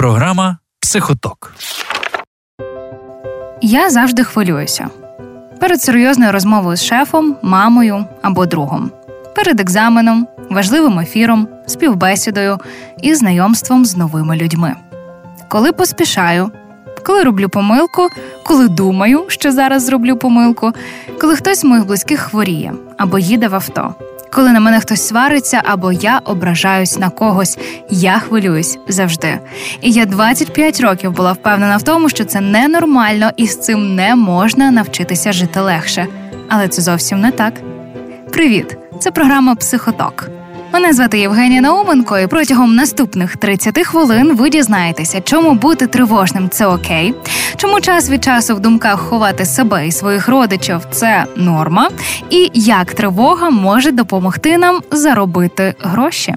Програма Психоток. Я завжди хвилююся перед серйозною розмовою з шефом, мамою або другом, перед екзаменом, важливим ефіром, співбесідою і знайомством з новими людьми. Коли поспішаю, коли роблю помилку, коли думаю, що зараз зроблю помилку, коли хтось з моїх близьких хворіє або їде в авто коли на мене хтось свариться або я ображаюсь на когось, я хвилююсь завжди. І я 25 років була впевнена в тому, що це ненормально і з цим не можна навчитися жити легше. Але це зовсім не так. Привіт! Це програма Психоток. Мене звати Євгенія Науменко, і протягом наступних 30 хвилин ви дізнаєтеся, чому бути тривожним це окей, чому час від часу в думках ховати себе і своїх родичів це норма, і як тривога може допомогти нам заробити гроші.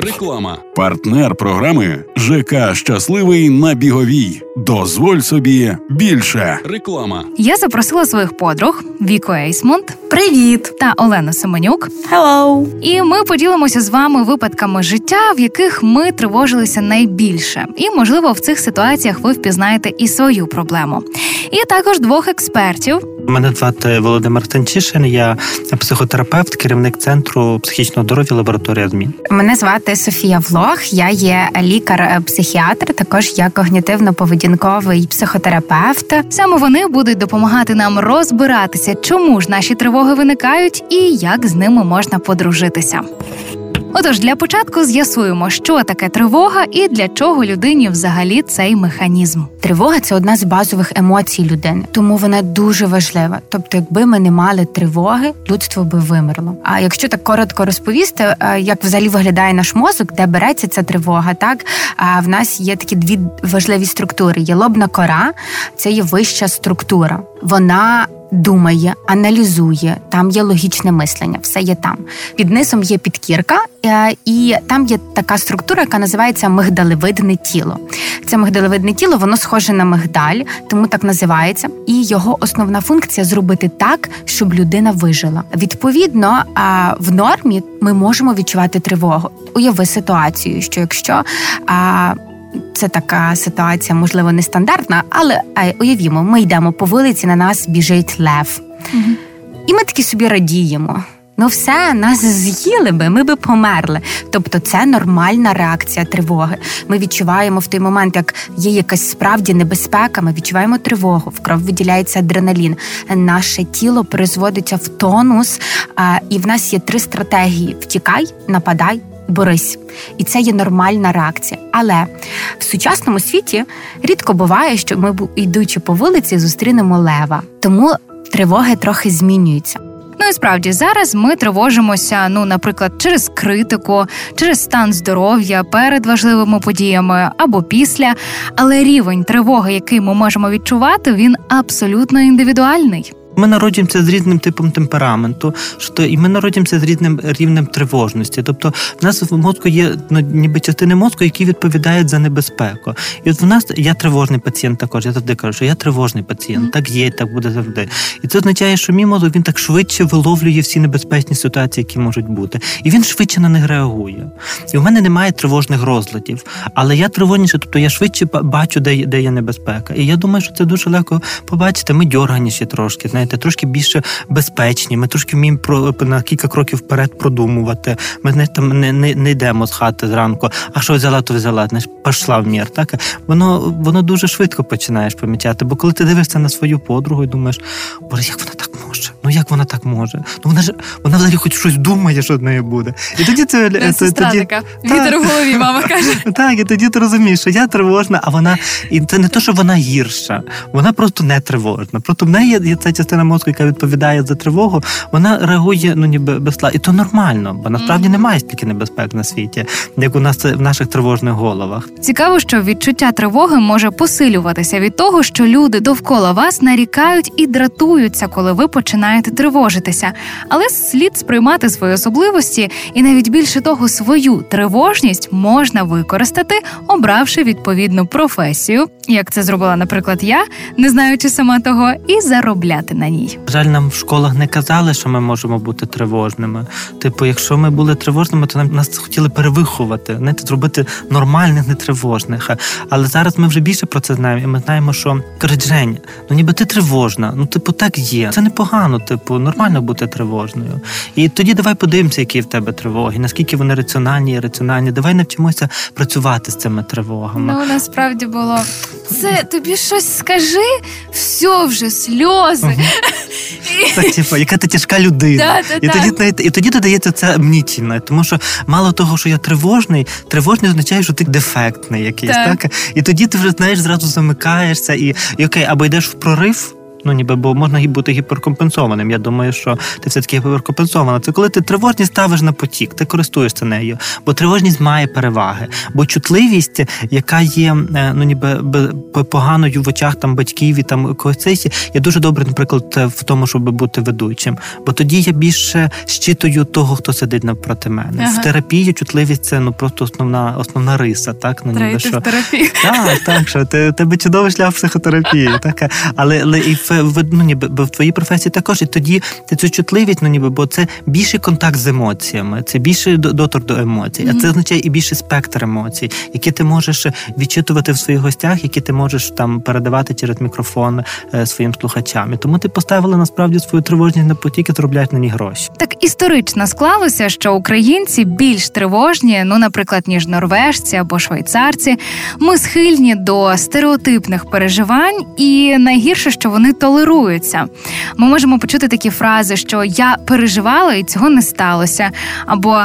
Реклама. Партнер програми ЖК Щасливий на біговій. Дозволь собі більше. Реклама. Я запросила своїх подруг Віко Ейсмонт. Привіт! Та Олену Семенюк. Hello! І ми поділимося з вами випадками життя, в яких ми тривожилися найбільше. І, можливо, в цих ситуаціях ви впізнаєте і свою проблему. І також двох експертів. Мене звати Володимир Танчишин, я психотерапевт, керівник центру психічного здоров'я лабораторія змін. Мене звати Софія Влох, я є лікар-психіатр, також я когнітивно-поведінковий психотерапевт. Саме вони будуть допомагати нам розбиратися, чому ж наші тривоги виникають і як з ними можна подружитися. Отож, для початку з'ясуємо, що таке тривога і для чого людині взагалі цей механізм. Тривога це одна з базових емоцій людини, тому вона дуже важлива. Тобто, якби ми не мали тривоги, людство би вимерло. А якщо так коротко розповісти, е, як взагалі виглядає наш мозок, де береться ця тривога, так а в нас є такі дві важливі структури: є лобна кора, це є вища структура. Вона думає, аналізує, там є логічне мислення, все є там. Під низом є підкірка, е, і там є така структура, яка називається мигдалевидне тіло. Це мигдалевидне тіло, воно схоже на мигдаль, тому так називається. І його основна функція зробити так, щоб людина вижила. Відповідно, в нормі ми можемо відчувати тривогу. Уяви ситуацію, що якщо це така ситуація, можливо, нестандартна, але уявімо, ми йдемо по вулиці, на нас біжить лев. Угу. І ми такі собі радіємо. Ну, все, нас з'їли би, ми би померли. Тобто, це нормальна реакція тривоги. Ми відчуваємо в той момент, як є якась справді небезпека. Ми відчуваємо тривогу, в кров виділяється адреналін. Наше тіло призводиться в тонус, і в нас є три стратегії: втікай, нападай борись, і це є нормальна реакція. Але в сучасному світі рідко буває, що ми, йдучи по вулиці, зустрінемо лева, тому тривоги трохи змінюються. Ну і справді зараз ми тривожимося, ну, наприклад, через критику, через стан здоров'я перед важливими подіями або після. Але рівень тривоги, який ми можемо відчувати, він абсолютно індивідуальний. Ми народжуємося з різним типом темпераменту, що і ми народжуємося з різним рівнем тривожності. Тобто в нас в мозку є ну, ніби частини мозку, які відповідають за небезпеку. І от в нас я тривожний пацієнт також. Я завжди кажу, що я тривожний пацієнт, так є, так буде завжди. І це означає, що мій мозок він так швидше виловлює всі небезпечні ситуації, які можуть бути, і він швидше на них реагує. І в мене немає тривожних розладів, але я тривожніше, тобто я швидше бачу, де де є небезпека. І я думаю, що це дуже легко побачити. Ми дьорганіші трошки, знаєте знаєте, трошки більше безпечні. Ми трошки вміємо про на кілька кроків вперед продумувати. Ми не там не, не, не йдемо з хати зранку. А що взяла, то взяла. Знаєш, пішла в мір. Так воно воно дуже швидко починаєш помічати. Бо коли ти дивишся на свою подругу і думаєш, боже, як вона так може? Ну як вона так може? Ну вона ж вона взагалі хоч щось думає, що з нею буде. І тоді це тоді, така. Вітер в голові, мама каже. Так, і тоді ти розумієш, що я тривожна, а вона і це не то, що вона гірша, вона просто не тривожна. Просто в неї є ця частина мозку, яка відповідає за тривогу, вона реагує ну ніби безла. І то нормально, бо насправді немає стільки небезпек на світі, як у нас в наших тривожних головах. Цікаво, що відчуття тривоги може посилюватися від того, що люди довкола вас нарікають і дратуються, коли ви починаєте починаєте тривожитися, але слід сприймати свої особливості, і навіть більше того, свою тривожність можна використати, обравши відповідну професію, як це зробила, наприклад, я, не знаючи сама того, і заробляти на ній. Жаль, нам в школах не казали, що ми можемо бути тривожними. Типу, якщо ми були тривожними, то нам нас хотіли перевиховати, знаєте, зробити нормальних, нетривожних. Але зараз ми вже більше про це знаємо, і ми знаємо, що кажуть, Жень, ну ніби ти тривожна. Ну, типу, так є. Це непогано, типу, нормально бути тривожною. І тоді давай подивимося, які в тебе тривоги, наскільки вони раціональні і раціональні. Давай навчимося працювати з цими тривогами. Ну насправді було це тобі щось скажи, все вже сльози. Так, типу, яка ти тяжка людина. Да, і, тоді тоді, і тоді додається це мнітільне, тому що мало того, що я тривожний, тривожний означає, що ти дефектний якийсь, так? так? І тоді ти вже знаєш, зразу замикаєшся і, і окей, або йдеш в прорив. Ну, ніби бо можна бути гіперкомпенсованим. Я думаю, що ти все таки гіперкомпенсована. Це коли ти тривожність ставиш на потік, ти користуєшся нею, бо тривожність має переваги. Бо чутливість, яка є е, ну ніби поганою в очах там батьків і там когось, є дуже добре, наприклад, в тому, щоб бути ведучим. Бо тоді я більше щитую того, хто сидить навпроти мене. Ага. В терапії чутливість це ну просто основна основна риса. Так ну ніби що терапію. Так, так що ти тебе чудовий шлях психотерапії, так але але і в ну, ніби в твоїй професії також, і тоді ти цю чутливість, ну ніби, бо це більший контакт з емоціями, це більший дотор до емоцій, mm-hmm. а це означає і більший спектр емоцій, які ти можеш відчитувати в своїх гостях, які ти можеш там передавати через мікрофон е, своїм слухачам. І Тому ти поставила насправді свою тривожність на потік і заробляєш на ній гроші. Так історично склалося, що українці більш тривожні, ну, наприклад, ніж норвежці або швейцарці. Ми схильні до стереотипних переживань, і найгірше, що вони толеруються. Ми можемо почути такі фрази, що я переживала і цього не сталося, або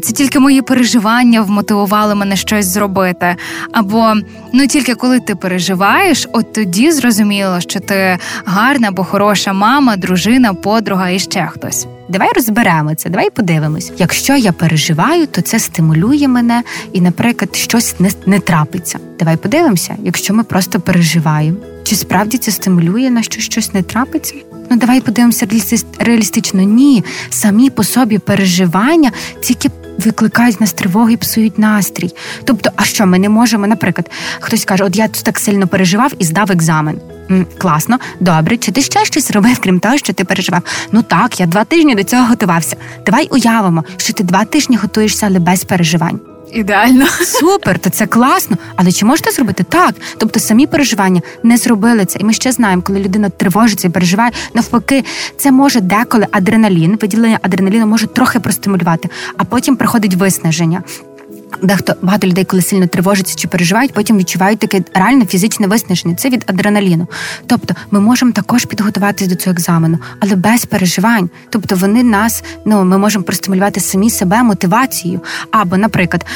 це тільки мої переживання вмотивували мене щось зробити. Або ну тільки коли ти переживаєш, от тоді зрозуміло, що ти гарна або хороша мама, дружина, подруга і ще хтось. Давай розберемо це, давай подивимось. Якщо я переживаю, то це стимулює мене, і, наприклад, щось не, не трапиться. Давай подивимося, якщо ми просто переживаємо. Чи справді це стимулює на що щось не трапиться? Ну давай подивимося реалістично. Ні, самі по собі переживання тільки викликають нас тривоги псують настрій. Тобто, а що ми не можемо? Наприклад, хтось каже, от я так сильно переживав і здав екзамен. М, класно, добре. Чи ти ще щось робив, крім того, що ти переживав? Ну так, я два тижні до цього готувався. Давай уявимо, що ти два тижні готуєшся, але без переживань. Ідеально супер, то це класно. Але чи можете зробити так? Тобто самі переживання не зробили це, і ми ще знаємо, коли людина тривожиться і переживає, навпаки, це може деколи адреналін, виділення адреналіну може трохи простимулювати, а потім приходить виснаження. Дехто багато людей, коли сильно тривожаться чи переживають, потім відчувають таке реальне фізичне виснаження. Це від адреналіну. Тобто, ми можемо також підготуватися до цього екзамену, але без переживань. Тобто, вони нас ну ми можемо простимулювати самі себе мотивацією. Або, наприклад,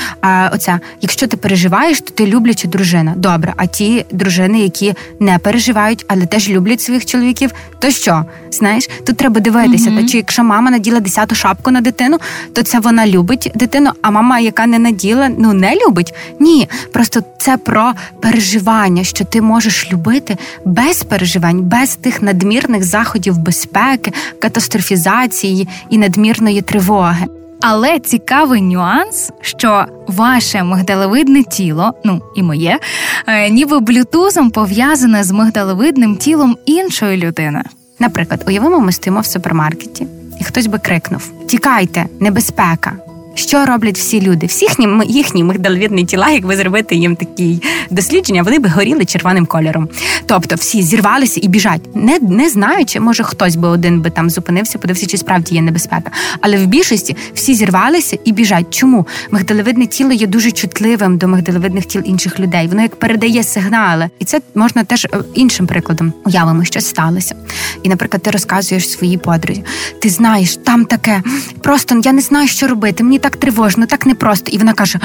оця, якщо ти переживаєш, то ти любляча дружина. Добре, а ті дружини, які не переживають, але теж люблять своїх чоловіків, то що? Знаєш, тут треба дивитися. Mm-hmm. Та чи якщо мама наділа десяту шапку на дитину, то це вона любить дитину, а мама, яка не наділа, тіла ну не любить. Ні, просто це про переживання, що ти можеш любити без переживань, без тих надмірних заходів безпеки, катастрофізації і надмірної тривоги. Але цікавий нюанс, що ваше мигдалевидне тіло, ну і моє, е, ніби блютузом пов'язане з мигдалевидним тілом іншої людини. Наприклад, уявимо, ми стоїмо в супермаркеті, і хтось би крикнув: Тікайте, небезпека! Що роблять всі люди? Всі їхні мигдаловідні тіла, якби зробити їм такі дослідження, вони би горіли червоним кольором. Тобто всі зірвалися і біжать, не не знаючи, може хтось би один би там зупинився, подивився, чи справді є небезпека. Але в більшості всі зірвалися і біжать. Чому мигдаловидне тіло є дуже чутливим до мигдаловидних тіл інших людей? Воно як передає сигнали, і це можна теж е, іншим прикладом уявимо, що сталося. І, наприклад, ти розказуєш своїй подрузі. Ти знаєш, там таке просто я не знаю, що робити. Мені так тривожно, так непросто. І вона каже: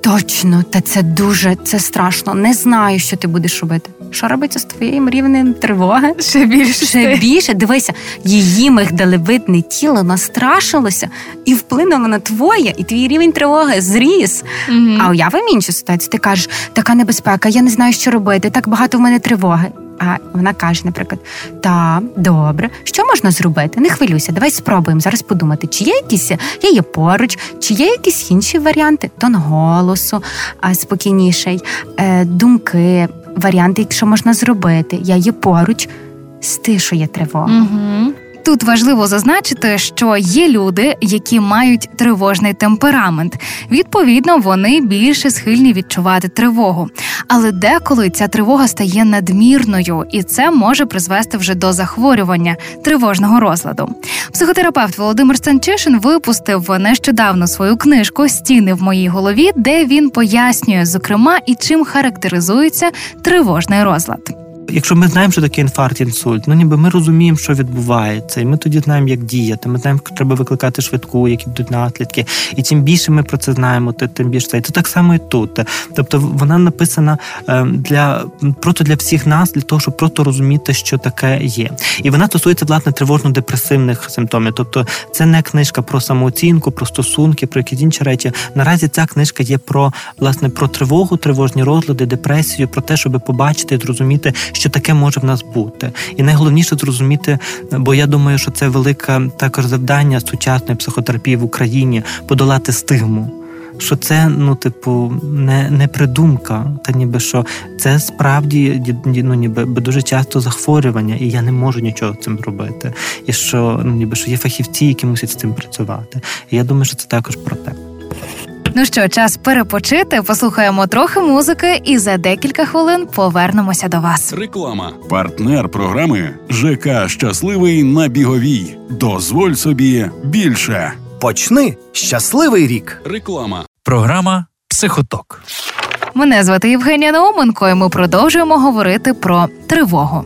точно, та це дуже це страшно. Не знаю, що ти будеш робити. Що робиться з твоїм рівнем тривоги? Ще більше Ще більше. Дивися, її мигдалевидне тіло настрашилося і вплинуло на твоє, і твій рівень тривоги зріс. mm А уявимо іншу ситуацію. Ти кажеш, така небезпека, я не знаю, що робити, так багато в мене тривоги. А вона каже, наприклад, та добре, що можна зробити? Не хвилюйся, давай спробуємо зараз подумати, чи є якісь я є поруч, чи є якісь інші варіанти, тон голосу спокійніший, е, думки, варіанти, що можна зробити. Я є поруч, стишує тривогу. Угу. Тут важливо зазначити, що є люди, які мають тривожний темперамент. Відповідно, вони більше схильні відчувати тривогу. Але деколи ця тривога стає надмірною, і це може призвести вже до захворювання тривожного розладу. Психотерапевт Володимир Станчишин випустив нещодавно свою книжку Стіни в моїй голові, де він пояснює, зокрема, і чим характеризується тривожний розлад якщо ми знаємо, що таке інфаркт, інсульт, ну ніби ми розуміємо, що відбувається, і ми тоді знаємо, як діяти. Ми знаємо, що треба викликати швидку, які будуть наслідки. І чим більше ми про це знаємо, тим більше це. Це так само і тут. Тобто вона написана ем, для просто для всіх нас, для того, щоб просто розуміти, що таке є. І вона стосується власне тривожно-депресивних симптомів. Тобто, це не книжка про самооцінку, про стосунки, про якісь інші речі. Наразі ця книжка є про власне про тривогу, тривожні розлади, депресію, про те, щоб побачити і зрозуміти, що таке може в нас бути. І найголовніше зрозуміти, бо я думаю, що це велике також завдання сучасної психотерапії в Україні подолати стигму. Що це, ну, типу, не не придумка, та ніби що це справді ну, ніби дуже часто захворювання, і я не можу нічого з цим робити. І що ну, ніби що є фахівці, які мусять з цим працювати. І я думаю, що це також про те. Ну що, час перепочити, послухаємо трохи музики, і за декілька хвилин повернемося до вас. Реклама, партнер програми ЖК Щасливий на біговій. Дозволь собі більше. Почни щасливий рік. Реклама. Програма Психоток. Мене звати Євгенія Науменко, і ми продовжуємо говорити про тривогу.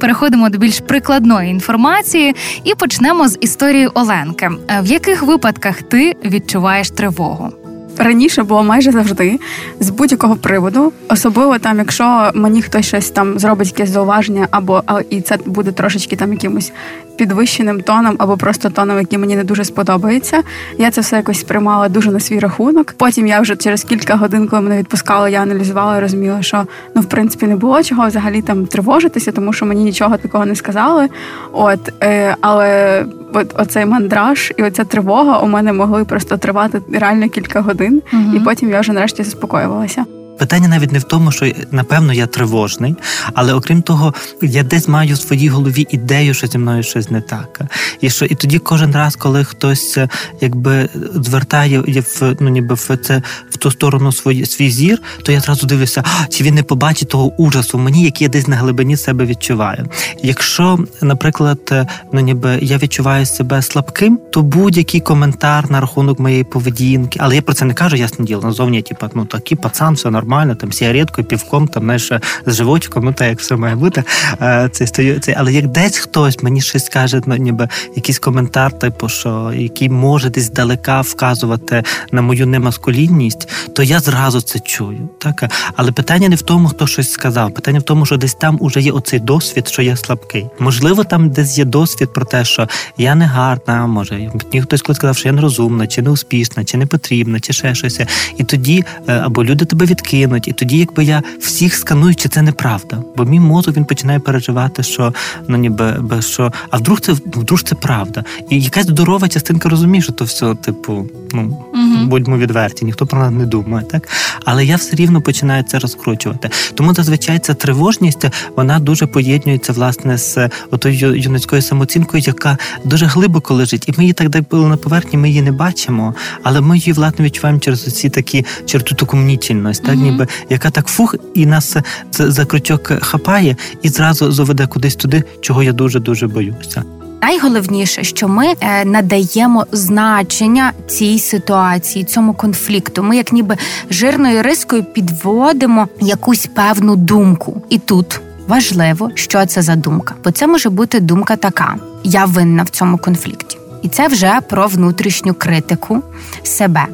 Переходимо до більш прикладної інформації і почнемо з історії Оленки. В яких випадках ти відчуваєш тривогу? Раніше було майже завжди з будь-якого приводу, особливо там, якщо мені хтось щось там зробить якесь зауваження, або і це буде трошечки там якимось підвищеним тоном, або просто тоном, який мені не дуже сподобається. Я це все якось сприймала дуже на свій рахунок. Потім я вже через кілька годин, коли мене відпускали, я аналізувала, і розуміла, що ну в принципі не було чого взагалі там тривожитися, тому що мені нічого такого не сказали. От е, але от оцей мандраж і оця тривога у мене могли просто тривати реально кілька годин, угу. і потім я вже нарешті заспокоювалася. Питання навіть не в тому, що напевно я тривожний, але окрім того, я десь маю в своїй голові ідею, що зі мною щось не так. І що і тоді кожен раз, коли хтось е, якби звертає в ну ніби в це в ту сторону свій, свій зір, то я зразу дивлюся, чи він не побачить того ужасу в мені, який я десь на глибині себе відчуваю. Якщо, наприклад, е, ну ніби я відчуваю себе слабким, то будь-який коментар на рахунок моєї поведінки, але я про це не кажу, ясне діло. Назовні, типу, ну такий пацан, все нормально нормально, там сігареткою, півком, там знаєш, з животиком, ну так як все має бути. Е, це стою, це, але як десь хтось мені щось каже, ну ніби якийсь коментар, типу, що який може десь далека вказувати на мою немаскулінність, то я зразу це чую. Так? Але питання не в тому, хто щось сказав. Питання в тому, що десь там уже є оцей досвід, що я слабкий. Можливо, там десь є досвід про те, що я не гарна, може мені хтось сказав, що я нерозумна, чи не успішна, чи не потрібна, чи ще щось. І тоді е, або люди тебе відкинуть, кинуть. І тоді, якби я всіх сканую, чи це неправда. Бо мій мозок він починає переживати, що ну ніби що. А вдруг це вдруг це правда. І якась здорова частинка розуміє, що то все, типу, ну угу. будьмо відверті, ніхто про нас не думає, так але я все рівно починаю це розкручувати. Тому зазвичай ця тривожність вона дуже поєднується власне з отою юнацькою самооцінкою, яка дуже глибоко лежить, і ми її так де були на поверхні, ми її не бачимо, але ми її власне відчуваємо через ці такі через ту таку мнітільність, так ніби яка так фух, і нас за крючок хапає і зразу заведе кудись туди, чого я дуже дуже боюся. Найголовніше, що ми е, надаємо значення цій ситуації, цьому конфлікту. Ми, як ніби жирною рискою, підводимо якусь певну думку, і тут важливо, що це за думка, бо це може бути думка така: я винна в цьому конфлікті. І це вже про внутрішню критику себе.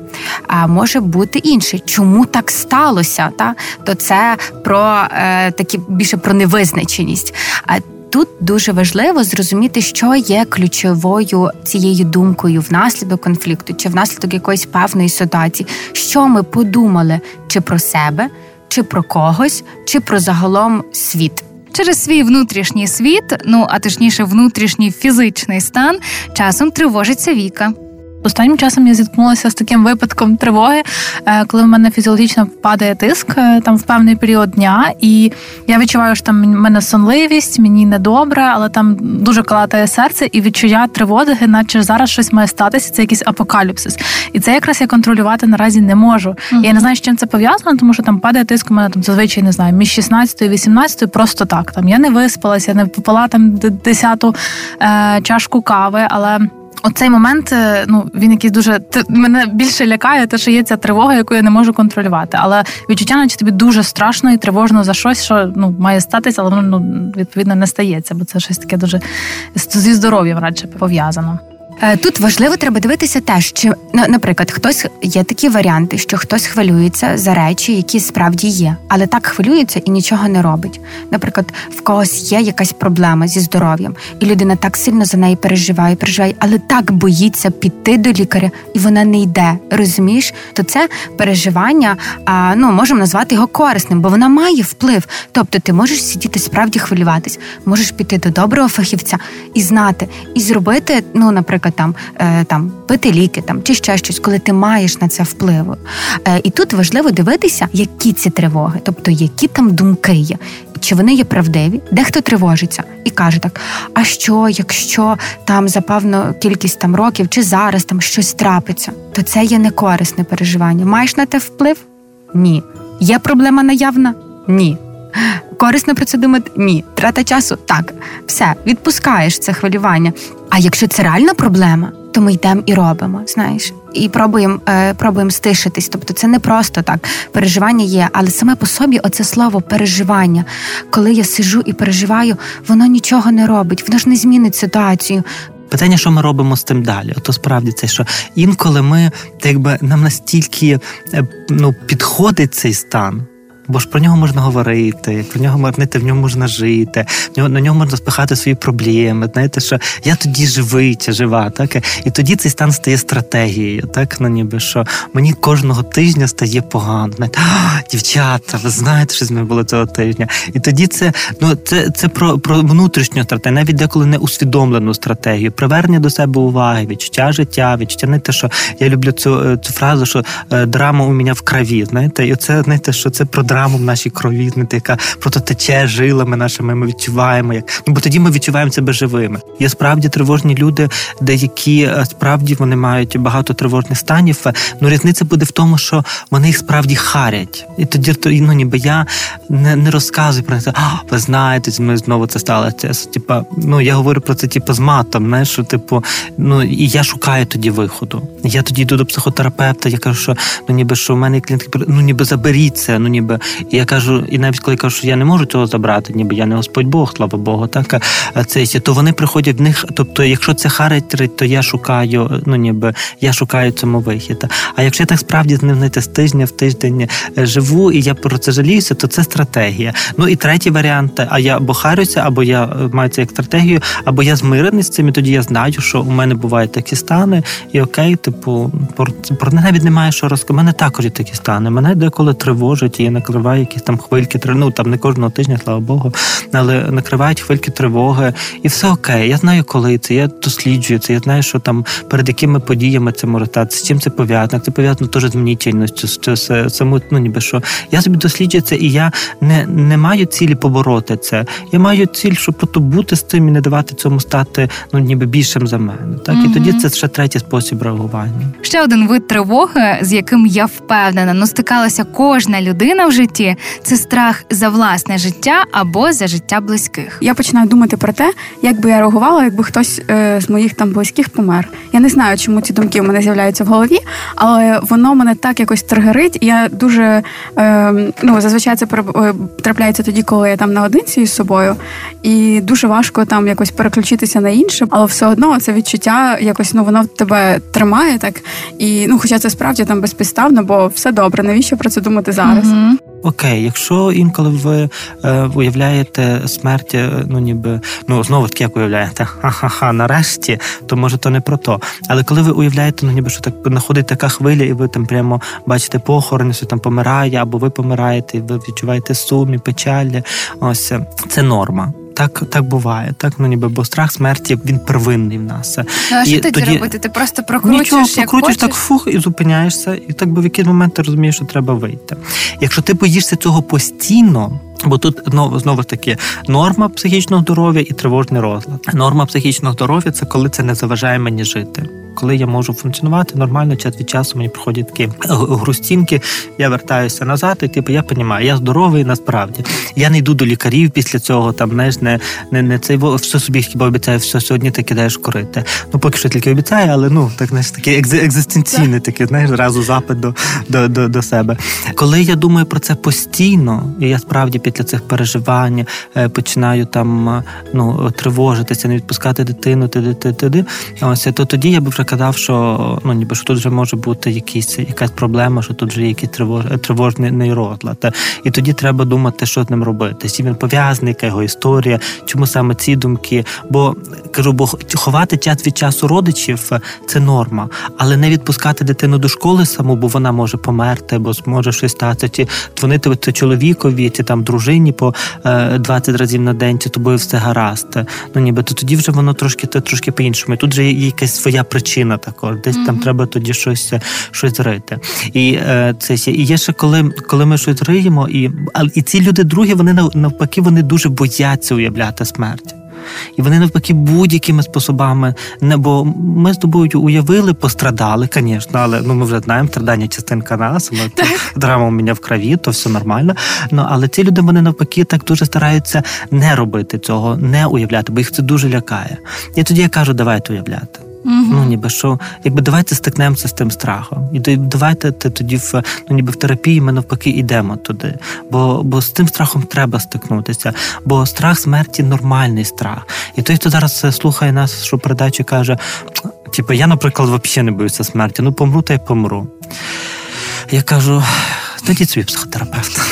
А може бути інше. Чому так сталося? Та? То це про е, такі більше про невизначеність. А тут дуже важливо зрозуміти, що є ключовою цією думкою внаслідок конфлікту, чи внаслідок якоїсь певної ситуації, що ми подумали, чи про себе, чи про когось, чи про загалом світ. Через свій внутрішній світ, ну а точніше, внутрішній фізичний стан, часом тривожиться Віка. Останнім часом я зіткнулася з таким випадком тривоги, е, коли в мене фізіологічно падає тиск е, там в певний період дня, і я відчуваю, що там в мене сонливість, мені недобре, але там дуже калатає серце і відчуття тривоги, наче зараз щось має статися. Це якийсь апокаліпсис. І це якраз я контролювати наразі не можу. Mm-hmm. Я не знаю, з чим це пов'язано, тому що там падає тиск у мене там зазвичай не знаю, між 16 і 18 просто так. Там я не виспалася, я не попила там десяту е, чашку кави, але. Оцей момент, е, ну він якийсь дуже мене більше лякає, те, що є ця тривога, яку я не можу контролювати. Але відчуття, наче тобі дуже страшно і тривожно за щось, що ну має статися, але воно ну відповідно не стається, бо це щось таке дуже зі здоров'ям радше пов'язано. Е, тут важливо треба дивитися теж, чи наприклад, хтось є такі варіанти, що хтось хвилюється за речі, які справді є, але так хвилюється і нічого не робить. Наприклад, в когось є якась проблема зі здоров'ям, і людина так сильно за неї переживає, переживає, але так боїться піти до лікаря, і вона не йде. Розумієш, то це переживання, а ну можемо назвати його корисним, бо вона має вплив. Тобто, ти можеш сидіти справді хвилюватись, можеш піти до доброго фахівця і знати, і зробити, ну наприклад наприклад, там е, там пити ліки, там чи ще щось, коли ти маєш на це впливу. Е, і тут важливо дивитися, які ці тривоги, тобто які там думки є. Чи вони є правдиві, дехто тривожиться і каже так: а що, якщо там за певну кількість там років чи зараз там щось трапиться, то це є некорисне переживання. Маєш на те вплив? Ні. Є проблема наявна? Ні. Корисно про це думати? Ні. Трата часу? Так. Все, відпускаєш це хвилювання. А якщо це реальна проблема, то ми йдемо і робимо, знаєш, і пробуємо е, пробуємо стишитись. Тобто це не просто так. Переживання є, але саме по собі оце слово переживання. Коли я сижу і переживаю, воно нічого не робить, воно ж не змінить ситуацію. Питання, що ми робимо з тим далі? Ото справді це, що інколи ми, так якби нам настільки е, ну, підходить цей стан. Бо ж про нього можна говорити, про нього можна в ньому можна жити, на нього можна спихати свої проблеми. Знаєте, що я тоді живий чи жива, так і тоді цей стан стає стратегією, так ну ніби що мені кожного тижня стає погано. Знаєте, дівчата, ви знаєте, що з мене було цього тижня. І тоді це ну це це про про внутрішню стратегію, навіть деколи не усвідомлену стратегію, привернення до себе уваги, відчуття життя, відчуття не те, що я люблю цю е, цю фразу, що е, драма у мене в крові. Знаєте, і це знаєте, що це про драму в нашій крові, яка просто тече жилами нашими. Ми відчуваємо, як ну бо тоді ми відчуваємо себе живими. Є справді тривожні люди, деякі е, справді вони мають багато тривожних станів. Е, ну різниця буде в тому, що вони їх справді харять, і тоді ну, ніби я не не розказую про це. А, ви знаєте, мною знову це сталося. Типа, ну я говорю про це, типу, з матом. Знаєш, що типу, ну і я шукаю тоді виходу. Я тоді йду до психотерапевта. Я кажу, що ну ніби що в мене клієнтки ну ніби заберіться, ну ніби і я кажу, і навіть коли кажу, що я не можу цього забрати, ніби я не Господь Бог, слава Богу, так це то вони приходять в них. Тобто, якщо це характер, то я шукаю, ну ніби я шукаю цьому вихід. А якщо я так справді з ним знаєте, з тижня в тиждень е, живу, і я про це жаліюся, то це стратегія. Ну і третій варіант: а я або харюся, або я е, маю це як стратегію, або я змирений з цим, і тоді я знаю, що у мене бувають такі стани, і окей, типу, про, про навіть немає що розказати. У Мене також є такі стани. Мене деколи тривожить, і я накриваю якісь там хвильки ну там не кожного тижня, слава Богу, але накривають хвильки тривоги, і все окей. Я знаю, коли це. Я досліджую це. Я знаю, що там перед якими подіями це може стати, з чим це пов'язано. Це пов'язано теж з мнітельністю, з саму, ну ніби що. Я собі досліджую це, і я не не маю цілі побороти це. Я маю ціль, щоб просто бути з тим і не давати цьому стати ну ніби більшим за мене. Так mm і тоді це ще третій спосіб реагування. Ще один вид тривоги, з яким я впевнена, ну стикалася кожна людина в житті це страх за власне життя або за життя близьких. Я починаю думати про те, як би я реагувала, якби хтось е, з моїх там близьких помер. Я не знаю, чому ці думки в мене з'являються в голові, але воно мене так якось тригерить. Я дуже е, ну зазвичай це е, трапляється тоді, коли я там наодинці із собою, і дуже важко там якось переключитися на інше, але все одно це відчуття якось ну воно тебе тримає так. І ну, хоча це справді там безпідставно, бо все добре. Навіщо про це думати зараз? Угу. Окей, якщо інколи ви е, уявляєте смерть, е, ну ніби ну знову таки як уявляєте, ха-ха-ха, нарешті, то може то не про то. Але коли ви уявляєте, ну ніби що так находить така хвиля, і ви там прямо бачите похорон, що там помирає, або ви помираєте, і ви відчуваєте сум і печалі. Ось це норма. Так так буває, так ну ніби бо страх смерті він первинний в нас. Ну, а що тоді, тоді робити? Ти просто прокручуєш, Нічого, як прокручуєш хочеш? так фух і зупиняєшся, і так би в якийсь момент ти розумієш, що треба вийти. Якщо ти боїшся цього постійно. Бо тут знову знову ж таки норма психічного здоров'я і тривожний розлад. Норма психічного здоров'я це коли це не заважає мені жити. Коли я можу функціонувати нормально, час від часу мені приходять такі грустінки, я вертаюся назад, і типу я розумію, я здоровий насправді. Я не йду до лікарів після цього, там знаєш, не не, не цей все собі хіба обіцяю, все сьогодні ти кидаєш корити. Ну поки що тільки обіцяю, але ну так знаєш, такий екзистенційний такий, знаєш, зразу запит до, до, до, до себе. Коли я думаю про це постійно, і я справді після цих переживань починаю там ну тривожитися, не відпускати дитину, туди, туди, ось то тоді я би вже казав, що ну ніби що тут вже може бути якісь якась проблема, що тут вже є якийсь тривож, тривожний розлад. І тоді треба думати, що з ним робити. З він пов'язаний, яка його історія, чому саме ці думки? Бо кажу, бо ховати час від часу родичів це норма, але не відпускати дитину до школи саму, бо вона може померти, бо зможе щось статися, чи дзвонити це чоловікові, чи там дружині по 20 разів на день, чи тобою все гаразд. Ну ніби то тоді вже воно трошки трошки по-іншому. Тут вже є якась своя причина також. Десь mm-hmm. там треба тоді щось щось рити. І е, це і є ще коли коли ми щось риємо, і і ці люди другі, вони навпаки, вони дуже бояться уявляти смерть. І вони навпаки будь-якими способами не бо ми з тобою уявили, пострадали, звісно, але ну ми вже знаємо, страдання частинка нас, ми драма у мене в крові, то все нормально. Ну але ці люди вони навпаки так дуже стараються не робити цього, не уявляти, бо їх це дуже лякає. І тоді я кажу, давайте уявляти. Угу. Ну, ніби що, якби давайте стикнемося з тим страхом. І давайте ти тоді в ну, ніби в терапії ми навпаки йдемо туди. Бо бо з тим страхом треба стикнутися. Бо страх смерті нормальний страх. І той, хто зараз слухає нас, що передачі каже: типу, я, наприклад, взагалі не боюся смерті, ну помру, та й помру. Я кажу: знайдіть собі психотерапевта.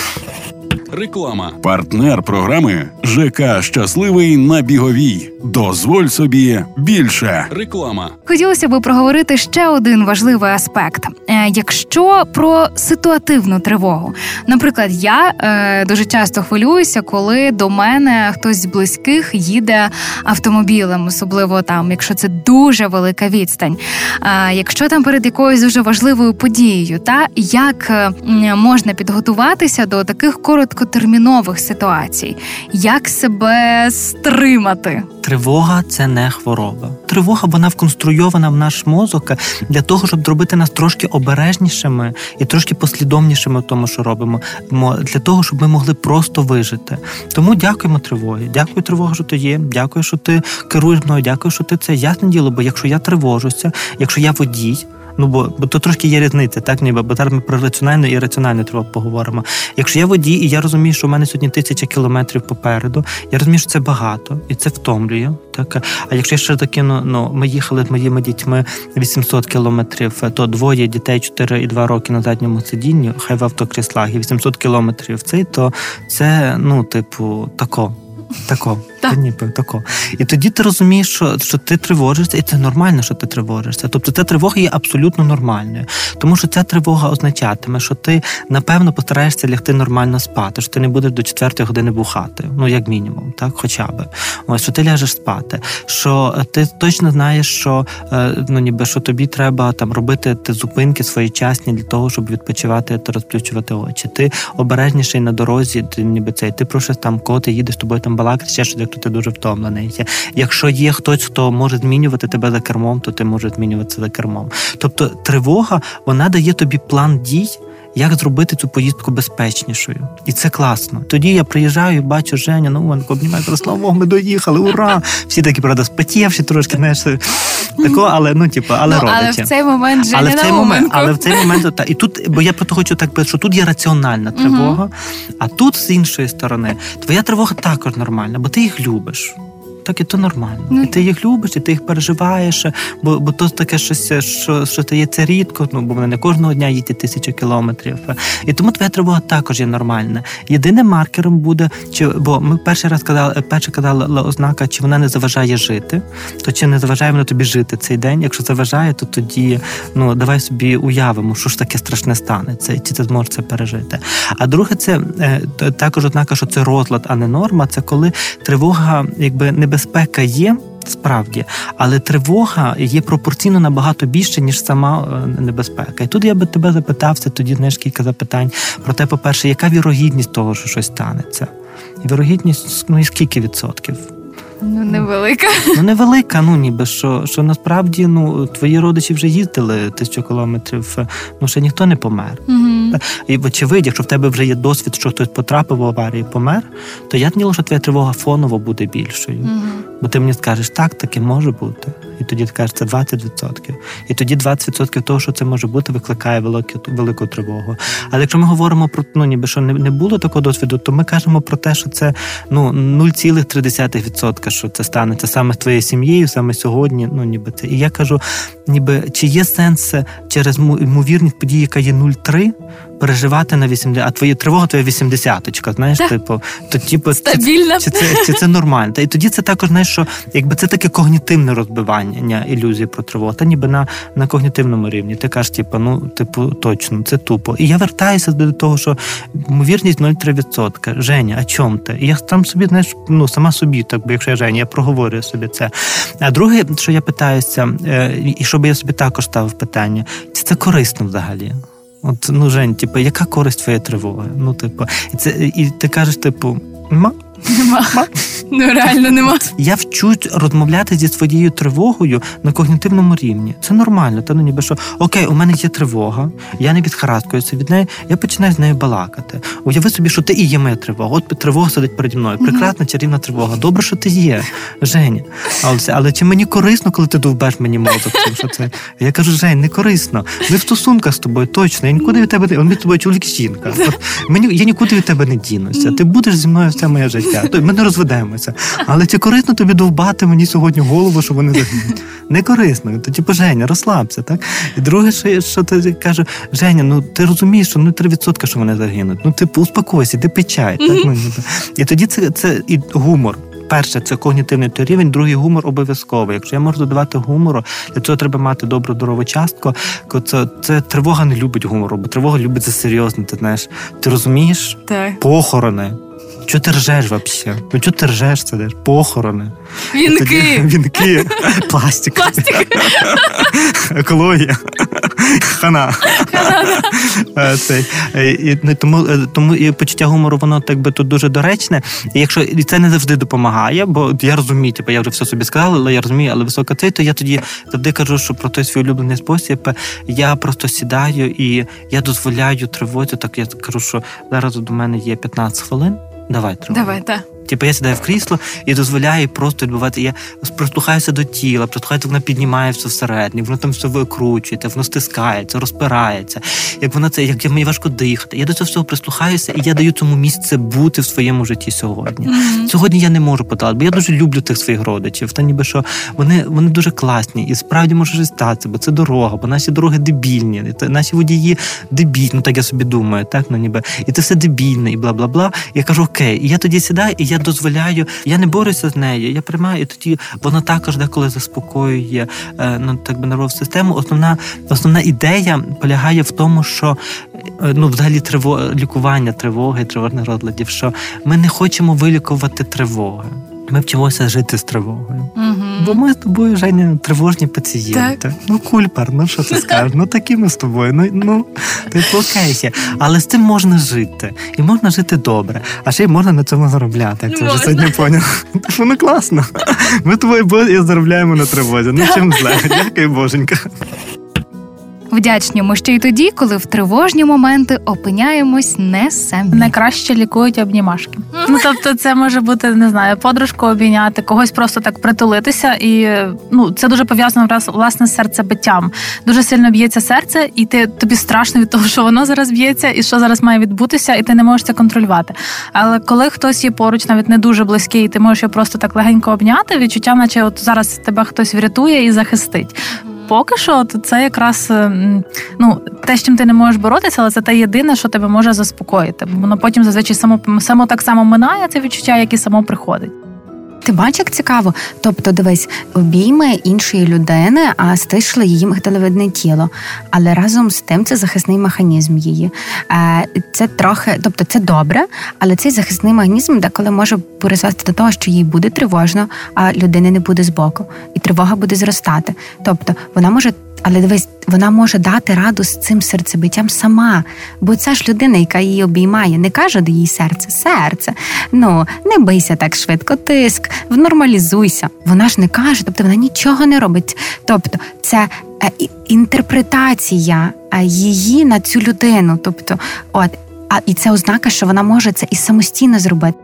Реклама. Партнер програми ЖК Щасливий на біговій. Дозволь собі більше. Реклама. Хотілося би проговорити ще один важливий аспект: Е, якщо про ситуативну тривогу, наприклад, я е, дуже часто хвилююся, коли до мене хтось з близьких їде автомобілем, особливо там, якщо це дуже велика відстань. Е, якщо там перед якоюсь дуже важливою подією, та як е, можна підготуватися до таких короткотермінових ситуацій, як себе стримати? Тривога це не хвороба. Тривога вона вконструйована в наш мозок для того, щоб зробити нас трошки обережнішими і трошки послідовнішими в тому, що робимо, для того, щоб ми могли просто вижити. Тому дякуємо тривогі. Дякую, тривога, що ти є. Дякую, що ти керуєш мною. Дякую, що ти це ясне діло. Бо якщо я тривожуся, якщо я водій. Ну, бо бо то трошки є різниця, так ніби бо зараз ми про раціональну і раціональну тривогу поговоримо. Якщо я водій, і я розумію, що в мене сьогодні тисяча кілометрів попереду, я розумію, що це багато і це втомлює. Так а якщо я ще таки, ну, ну ми їхали з моїми дітьми 800 кілометрів, то двоє дітей 4 і 2 роки на задньому сидінні, хай в автокріслах, і 800 кілометрів цей, то це ну, типу, тако. Тако, так. ніби тако. І тоді ти розумієш, що що ти тривожишся, і це нормально, що ти тривожишся. Тобто ця тривога є абсолютно нормальною. Тому що ця тривога означатиме, що ти напевно постараєшся лягти нормально спати, що ти не будеш до четвертої години бухати, ну як мінімум, так, хоча би. Ось що ти ляжеш спати. Що ти точно знаєш, що ну ніби що тобі треба там робити ти зупинки своєчасні для того, щоб відпочивати та розплющувати очі. Ти обережніший на дорозі, ти ніби цей, ти про щось там, коли ти їдеш тобою там балакати, ще що як ти дуже втомлений. Якщо є хтось, хто може змінювати тебе за кермом, то ти можеш змінюватися за кермом. Тобто тривога вона дає тобі план дій. Як зробити цю поїздку безпечнішою, і це класно. Тоді я приїжджаю, і бачу Женя, ну вон обнімає, слава Богу, ми доїхали, ура! Всі такі правда спотівші трошки, знаєш, тако, але ну типу, але ну, родичі. Але в цей момент Женя але в цей на момент, але в цей момент та і тут, бо я про то хочу так що тут є раціональна тривога, а тут з іншої сторони твоя тривога також нормальна, бо ти їх любиш. Так і то нормально. Ну, і ти їх любиш, і ти їх переживаєш, бо бо то таке щось, що що стається рідко, ну бо вони не кожного дня їдять тисячу кілометрів. І тому твоя тривога також є нормальна. Єдиним маркером буде, чи бо ми перший раз казали, перше казала ознака, чи вона не заважає жити, то чи не заважає вона тобі жити цей день. Якщо заважає, то тоді ну давай собі уявимо, що ж таке страшне станеться, і чи ти зможеш це пережити. А друге, це е, також ознака, що це розлад, а не норма. Це коли тривога, якби небезпека є. Справді, але тривога є пропорційно набагато більше, ніж сама е, небезпека. І тут я би тебе запитався, тоді знаєш кілька запитань про те, по-перше, яка вірогідність того, що щось станеться? Вірогідність ну і скільки відсотків? Ну, невелика. Ну, невелика, ну ніби що що насправді ну твої родичі вже їздили тисячу кілометрів, ну ще ніхто не помер. Угу. І вочевидь, якщо в тебе вже є досвід, що хтось потрапив в аварію, помер, то я діло, що твоя тривога фоново буде більшою. Угу. Бо ти мені скажеш, так, таке може бути. І тоді ти кажеш, це 20%. І тоді 20% того, що це може бути, викликає велику велику тривогу. Але якщо ми говоримо про ну, ніби що не, було такого досвіду, то ми кажемо про те, що це ну 0,3%, що це станеться саме з твоєю сім'єю, саме сьогодні. Ну ніби це. І я кажу, ніби чи є сенс через ймовірність події, яка є 0,3%, переживати на 80, а твоя тривога твоя 80-очка, знаєш, так. типу, то типу, Стабільна. Чи, чи це чи це нормально? Та і тоді це також знаєш, що якби це таке когнітивне розбивання ілюзії про тривогу, та ніби на на когнітивному рівні. Ти кажеш, типу, ну типу, точно, це тупо. І я вертаюся до того, що ймовірність 0,3%. Женя, а чом ти? І я там собі знаєш, ну сама собі, так бо якщо я Женя, я проговорюю собі це. А друге, що я питаюся, е, і щоб я собі також ставив питання, чи це корисно взагалі? От, ну, Жень, типу, яка користь твоєї тривоги? Ну, типу, і це і ти кажеш, типу, ма. Нема. Ну реально нема. Я вчусь розмовляти зі своєю тривогою на когнітивному рівні. Це нормально. Та ну ніби що окей, у мене є тривога, я не відхараскуюся від неї, я починаю з нею балакати. Уяви собі, що ти і є моя тривога. От тривога сидить переді мною. Прекрасна чарівна тривога. Добре, що ти є, Женя. Але але чи мені корисно, коли ти довбеш мені мозок? Тим, що це? Я кажу, Жень, не корисно. Ми в стосунках з тобою точно. Я нікуди від тебе не з тобою чоловік жінка. От мені я нікуди від тебе не дінуся. Ти будеш зі мною все моє життя. Ми не розведемося. Але чи корисно тобі довбати мені сьогодні голову, що вони загинуть? Не корисно. То типу, Женя, розслабся, так? І друге, що що ти кажу, Женя, ну ти розумієш, що ну 3% що вони загинуть. Ну, типу, успокойся, ти печай. Так? Ну, І тоді це це і гумор. Перше, це когнітивний той рівень, другий гумор обов'язковий. Якщо я можу додавати гумору, для цього треба мати добру здорову частку. Це, це тривога не любить гумору, бо тривога любить за серйозно. Ти знаєш, ти розумієш? Так. Похорони. Чого ти ржеш взагалі? Ну чого ти ржеш це? Похорони. Вінки. Вінки. Пластик. Пластик. Екологія. Хана. І, ну, тому тому і почуття гумору, воно так би тут дуже доречне. І якщо і це не завжди допомагає, бо я розумію, типу, я вже все собі сказала, але я розумію, але висока цей, то я тоді завжди кажу, що про той свій улюблений спосіб я просто сідаю і я дозволяю тривозі. Так я кажу, що зараз до мене є 15 хвилин. Давай тривогу. Давай, так. Типу я сідаю в крісло і дозволяю просто відбувати. Я прислухаюся до тіла, прислухаюся, воно піднімається всередині, воно там все викручується, воно стискається, розпирається. Як воно це, як мені важко дихати. Я до цього всього прислухаюся, і я даю цьому місце бути в своєму житті сьогодні. Mm-hmm. Сьогодні я не можу подати, бо я дуже люблю тих своїх родичів. Та ніби що вони вони дуже класні, і справді може щось статися, бо це дорога, бо наші дороги дебільні, наші водії дебільні. Ну так я собі думаю, так ну ніби і це все дебільне, і бла бла бла. Я кажу, окей, і я тоді сідаю, і я дозволяю, я не борюся з нею. Я приймаю, і тоді вона також деколи заспокоює ну так би нервову систему. Основна основна ідея полягає в тому, що ну взагалі триво лікування тривоги, тривожних розладів, що ми не хочемо вилікувати тривоги. Ми вчимося жити з тривогою. Угу. Бо ми з тобою, Женя, тривожні пацієнти. Так. Ну, кульпар, ну що ти скажеш? Ну такі ми з тобою. Ну ну типу окей. Але з цим можна жити. І можна жити добре. А ще й можна на цьому заробляти. Як це вже сьогодні поняв. Типу, ну класно. Ми тобою і заробляємо на тривозі. Ну чим зле. Дякую, боженька. Вдячні ми ще й тоді, коли в тривожні моменти опиняємось не самі. Найкраще лікують обнімашки. Ну тобто, це може бути не знаю, подружку обійняти, когось просто так притулитися, і ну це дуже пов'язано власне з серцебиттям. Дуже сильно б'ється серце, і ти тобі страшно від того, що воно зараз б'ється, і що зараз має відбутися, і ти не можеш це контролювати. Але коли хтось є поруч, навіть не дуже близький, і ти можеш його просто так легенько обняти, відчуття, наче от зараз тебе хтось врятує і захистить поки що, то це якраз е, ну те, з чим ти не можеш боротися, але це те єдине, що тебе може заспокоїти. Воно потім зазвичай само само так само минає це відчуття, як і само приходить. Ти бачиш, як цікаво? Тобто, дивись, обійми іншої людини, а стишли її мигдалевидне тіло. Але разом з тим це захисний механізм її. Е, це трохи, тобто це добре, але цей захисний механізм деколи може призвести до того, що їй буде тривожно, а людини не буде збоку, і тривога буде зростати. Тобто вона може але дивись, вона може дати раду з цим серцебиттям сама. Бо це ж людина, яка її обіймає, не каже до її серце, серце. Ну, не бийся так швидко, тиск, внормалізуйся. Вона ж не каже, тобто вона нічого не робить. Тобто, це е, інтерпретація е, її на цю людину. Тобто, от, а і це ознака, що вона може це і самостійно зробити.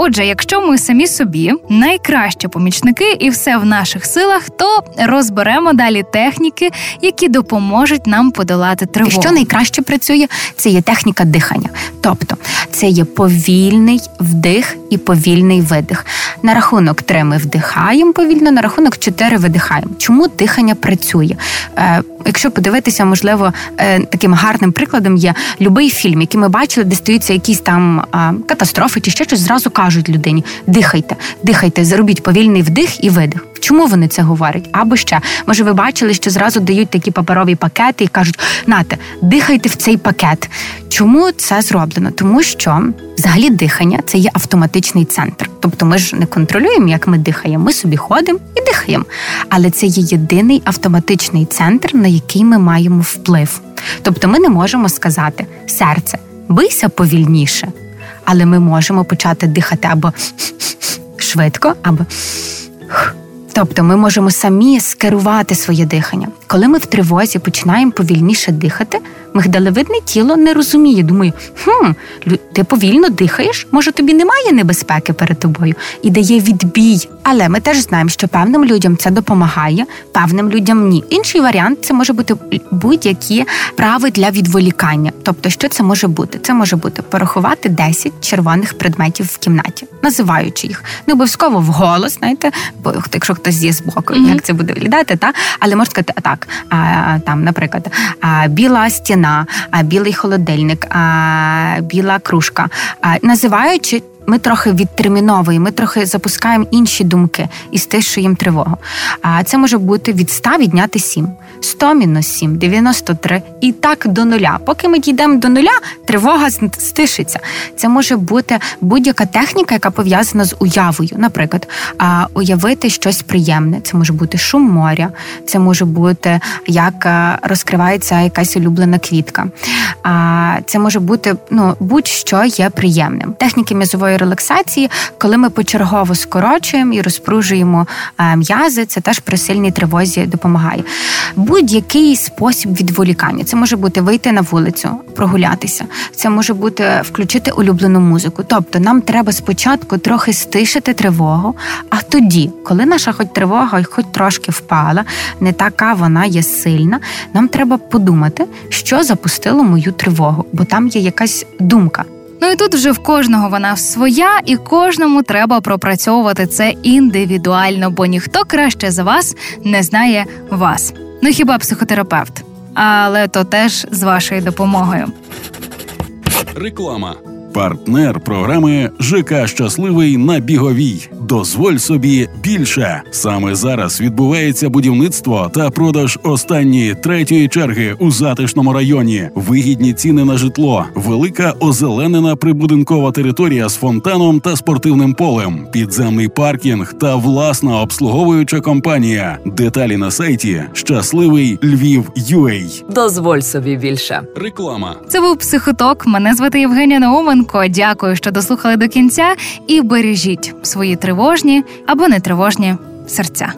Отже, якщо ми самі собі найкращі помічники і все в наших силах, то розберемо далі техніки, які допоможуть нам подолати тривогу. Що найкраще працює, це є техніка дихання, тобто це є повільний вдих і повільний видих. На рахунок три ми вдихаємо повільно, на рахунок чотири видихаємо. Чому дихання працює? Е, Якщо подивитися, можливо, е, таким гарним прикладом є любий фільм, який ми бачили, де стаються якісь там е, катастрофи чи ще щось зразу кажуть кажуть людині: дихайте, дихайте, зробіть повільний вдих і видих. Чому вони це говорять? Або ще, може, ви бачили, що зразу дають такі паперові пакети і кажуть: нате, дихайте в цей пакет. Чому це зроблено? Тому що взагалі дихання це є автоматичний центр. Тобто ми ж не контролюємо, як ми дихаємо. Ми собі ходимо і дихаємо. Але це є єдиний автоматичний центр, на який ми маємо вплив. Тобто ми не можемо сказати серце, бийся повільніше але ми можемо почати дихати або швидко, або. Тобто ми можемо самі скерувати своє дихання. Коли ми в тривозі починаємо повільніше дихати, мигдалевидне тіло не розуміє. Думає, хм, ти повільно дихаєш, може тобі немає небезпеки перед тобою і дає відбій. Але ми теж знаємо, що певним людям це допомагає, певним людям ні. Інший варіант це може бути будь-які прави для відволікання. Тобто, що це може бути? Це може бути порахувати 10 червоних предметів в кімнаті, називаючи їх не обов'язково вголос, знаєте, бо якщо хтось є збоку, mm-hmm. як це буде виглядати, та але можна сказати так, а, там, наприклад, а, біла стіна, а, білий холодильник, біла кружка, а, називаючи ми трохи відтерміновуємо, ми трохи запускаємо інші думки і стишуємо тривогу. А це може бути від 100 відняти 7. 100 мінус 7, 93 і так до нуля. Поки ми дійдемо до нуля, тривога стишиться. Це може бути будь-яка техніка, яка пов'язана з уявою. Наприклад, уявити щось приємне. Це може бути шум моря, це може бути як е, розкривається якась улюблена квітка. Це може бути ну, будь-що є приємним. Техніки м'язової релаксації, коли ми почергово скорочуємо і розпружуємо е, м'язи, це теж при сильній тривозі допомагає. Будь-який спосіб відволікання. Це може бути вийти на вулицю, прогулятися, це може бути включити улюблену музику. Тобто нам треба спочатку трохи стишити тривогу, а тоді, коли наша хоч тривога, хоч трошки впала, не така вона є сильна, нам треба подумати, що запустило мою тривогу, бо там є якась думка. Ну і тут вже в кожного вона своя, і кожному треба пропрацьовувати це індивідуально, бо ніхто краще за вас не знає вас. Ну хіба психотерапевт, але то теж з вашою допомогою. Реклама партнер програми ЖК Щасливий на біговій. Дозволь собі більше. Саме зараз відбувається будівництво та продаж останньої третьої черги у затишному районі. Вигідні ціни на житло, велика озеленена прибудинкова територія з фонтаном та спортивним полем, підземний паркінг та власна обслуговуюча компанія. Деталі на сайті Щасливий Львів Юей. Дозволь собі більше. Реклама. Це був психоток. Мене звати Євгенія Науменко. Дякую, що дослухали до кінця, і бережіть свої тривожні або нетривожні серця.